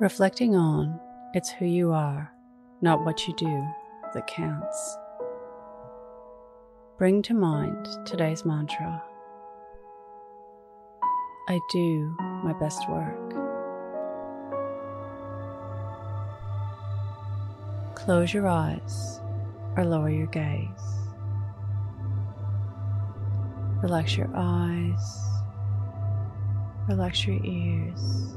Reflecting on it's who you are, not what you do, that counts. Bring to mind today's mantra I do my best work. Close your eyes or lower your gaze. Relax your eyes, relax your ears,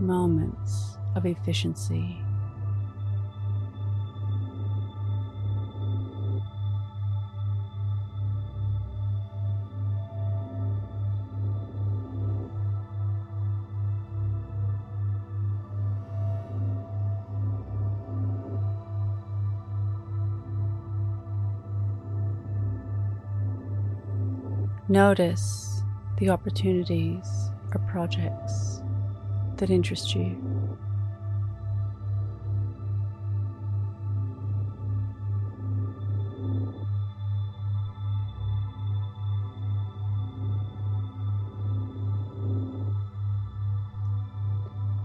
moments of efficiency. Notice the opportunities or projects that interest you.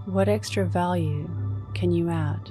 What extra value can you add?